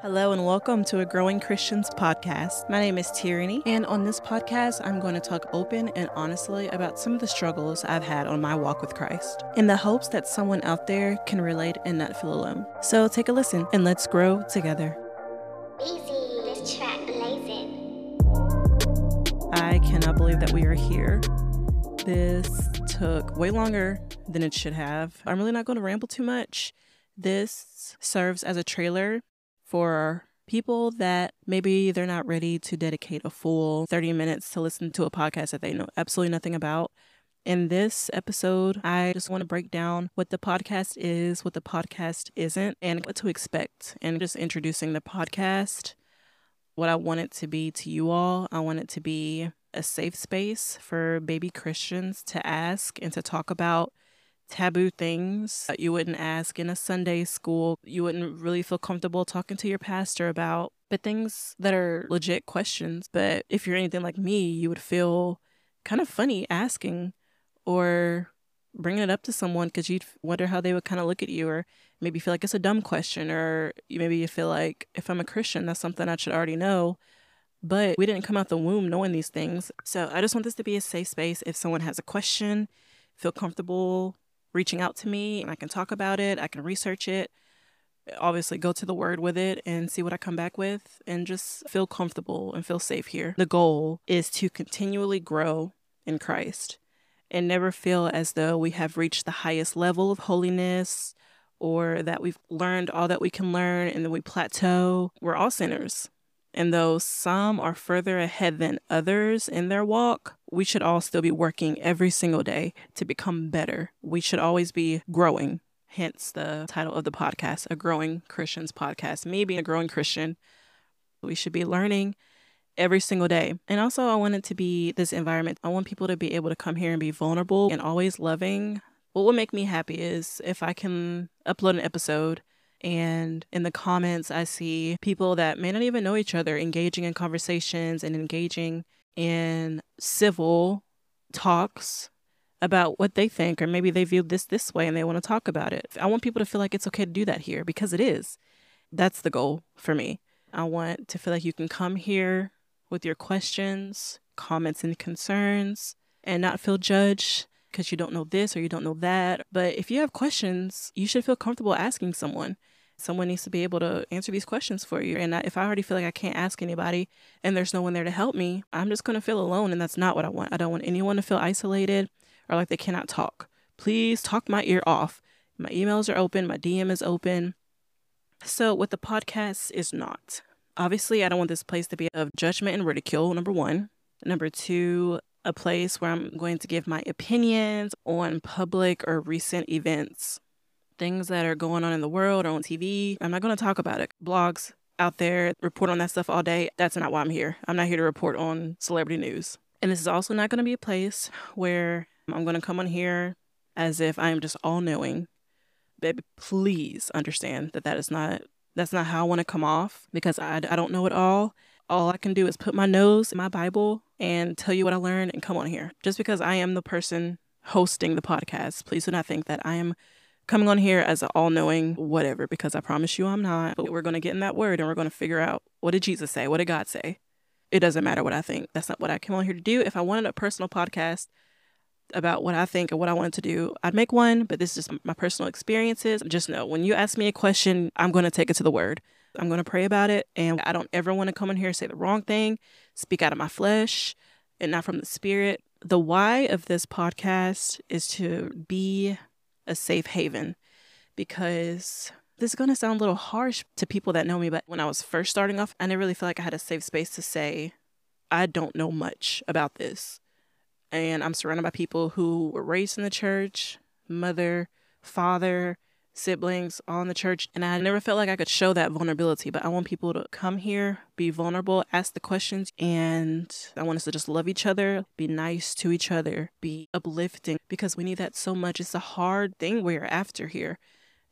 Hello and welcome to a Growing Christians podcast. My name is Tyranny, and on this podcast, I'm going to talk open and honestly about some of the struggles I've had on my walk with Christ, in the hopes that someone out there can relate and not feel alone. So take a listen and let's grow together. Easy, this track blazing. I cannot believe that we are here. This took way longer than it should have. I'm really not going to ramble too much. This serves as a trailer for people that maybe they're not ready to dedicate a full 30 minutes to listen to a podcast that they know absolutely nothing about. In this episode, I just want to break down what the podcast is, what the podcast isn't, and what to expect, and just introducing the podcast, what I want it to be to you all. I want it to be a safe space for baby Christians to ask and to talk about taboo things that you wouldn't ask in a Sunday school. You wouldn't really feel comfortable talking to your pastor about, but things that are legit questions. But if you're anything like me, you would feel kind of funny asking or bringing it up to someone because you'd wonder how they would kind of look at you or maybe feel like it's a dumb question or maybe you feel like if I'm a Christian, that's something I should already know. But we didn't come out the womb knowing these things. So I just want this to be a safe space. If someone has a question, feel comfortable reaching out to me and I can talk about it, I can research it, obviously go to the word with it and see what I come back with and just feel comfortable and feel safe here. The goal is to continually grow in Christ and never feel as though we have reached the highest level of holiness or that we've learned all that we can learn and then we plateau. We're all sinners. And though some are further ahead than others in their walk, we should all still be working every single day to become better. We should always be growing. Hence the title of the podcast, A Growing Christians Podcast. Me being a growing Christian, we should be learning every single day. And also, I want it to be this environment. I want people to be able to come here and be vulnerable and always loving. What would make me happy is if I can upload an episode and in the comments, I see people that may not even know each other engaging in conversations and engaging in civil talks about what they think, or maybe they view this this way and they want to talk about it. I want people to feel like it's okay to do that here because it is. That's the goal for me. I want to feel like you can come here with your questions, comments, and concerns and not feel judged because you don't know this or you don't know that. But if you have questions, you should feel comfortable asking someone. Someone needs to be able to answer these questions for you. And if I already feel like I can't ask anybody and there's no one there to help me, I'm just going to feel alone. And that's not what I want. I don't want anyone to feel isolated or like they cannot talk. Please talk my ear off. My emails are open, my DM is open. So, what the podcast is not. Obviously, I don't want this place to be of judgment and ridicule, number one. Number two, a place where I'm going to give my opinions on public or recent events, things that are going on in the world or on TV. I'm not going to talk about it. Blogs out there report on that stuff all day. That's not why I'm here. I'm not here to report on celebrity news. And this is also not going to be a place where I'm going to come on here as if I am just all knowing. Baby, please understand that that is not that's not how I want to come off because I, I don't know it all all I can do is put my nose in my Bible and tell you what I learned and come on here. Just because I am the person hosting the podcast, please do not think that I am coming on here as an all knowing whatever, because I promise you I'm not. But we're going to get in that word and we're going to figure out what did Jesus say? What did God say? It doesn't matter what I think. That's not what I came on here to do. If I wanted a personal podcast about what I think and what I wanted to do, I'd make one, but this is just my personal experiences. Just know when you ask me a question, I'm going to take it to the word. I'm going to pray about it. And I don't ever want to come in here and say the wrong thing, speak out of my flesh and not from the spirit. The why of this podcast is to be a safe haven because this is going to sound a little harsh to people that know me, but when I was first starting off, I didn't really feel like I had a safe space to say, I don't know much about this. And I'm surrounded by people who were raised in the church, mother, father, siblings, all in the church. And I never felt like I could show that vulnerability, but I want people to come here, be vulnerable, ask the questions, and I want us to just love each other, be nice to each other, be uplifting because we need that so much. It's a hard thing we're after here.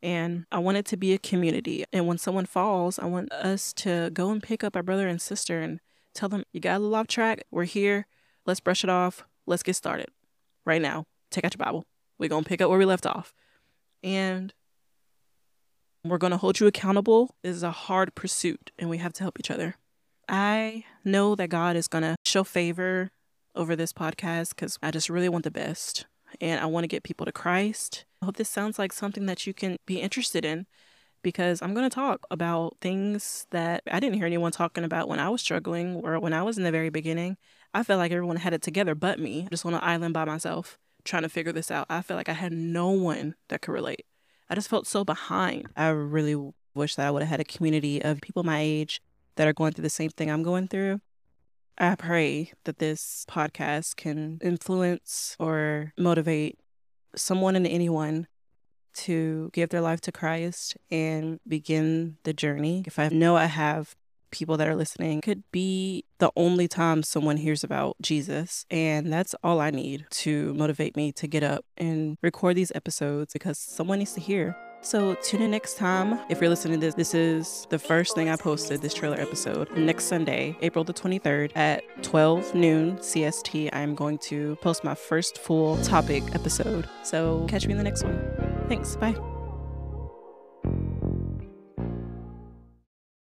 And I want it to be a community. And when someone falls, I want us to go and pick up our brother and sister and tell them, you got a little off track. We're here. Let's brush it off. Let's get started right now. Take out your Bible. We're going to pick up where we left off. And We're going to hold you accountable. This is a hard pursuit, and we have to help each other. I know that God is going to show favor over this podcast because I just really want the best and I want to get people to Christ. I hope this sounds like something that you can be interested in because I'm going to talk about things that I didn't hear anyone talking about when I was struggling or when I was in the very beginning. I felt like everyone had it together but me, just on an island by myself trying to figure this out. I felt like I had no one that could relate. I just felt so behind. I really wish that I would have had a community of people my age that are going through the same thing I'm going through. I pray that this podcast can influence or motivate someone and anyone to give their life to Christ and begin the journey. If I know I have people that are listening, could be the only time someone hears about Jesus. And that's all I need to motivate me to get up and record these episodes because someone needs to hear so tune in next time. If you're listening to this, this is the first thing I posted, this trailer episode. Next Sunday, April the 23rd at 12 noon CST, I'm going to post my first full topic episode. So catch me in the next one. Thanks. Bye.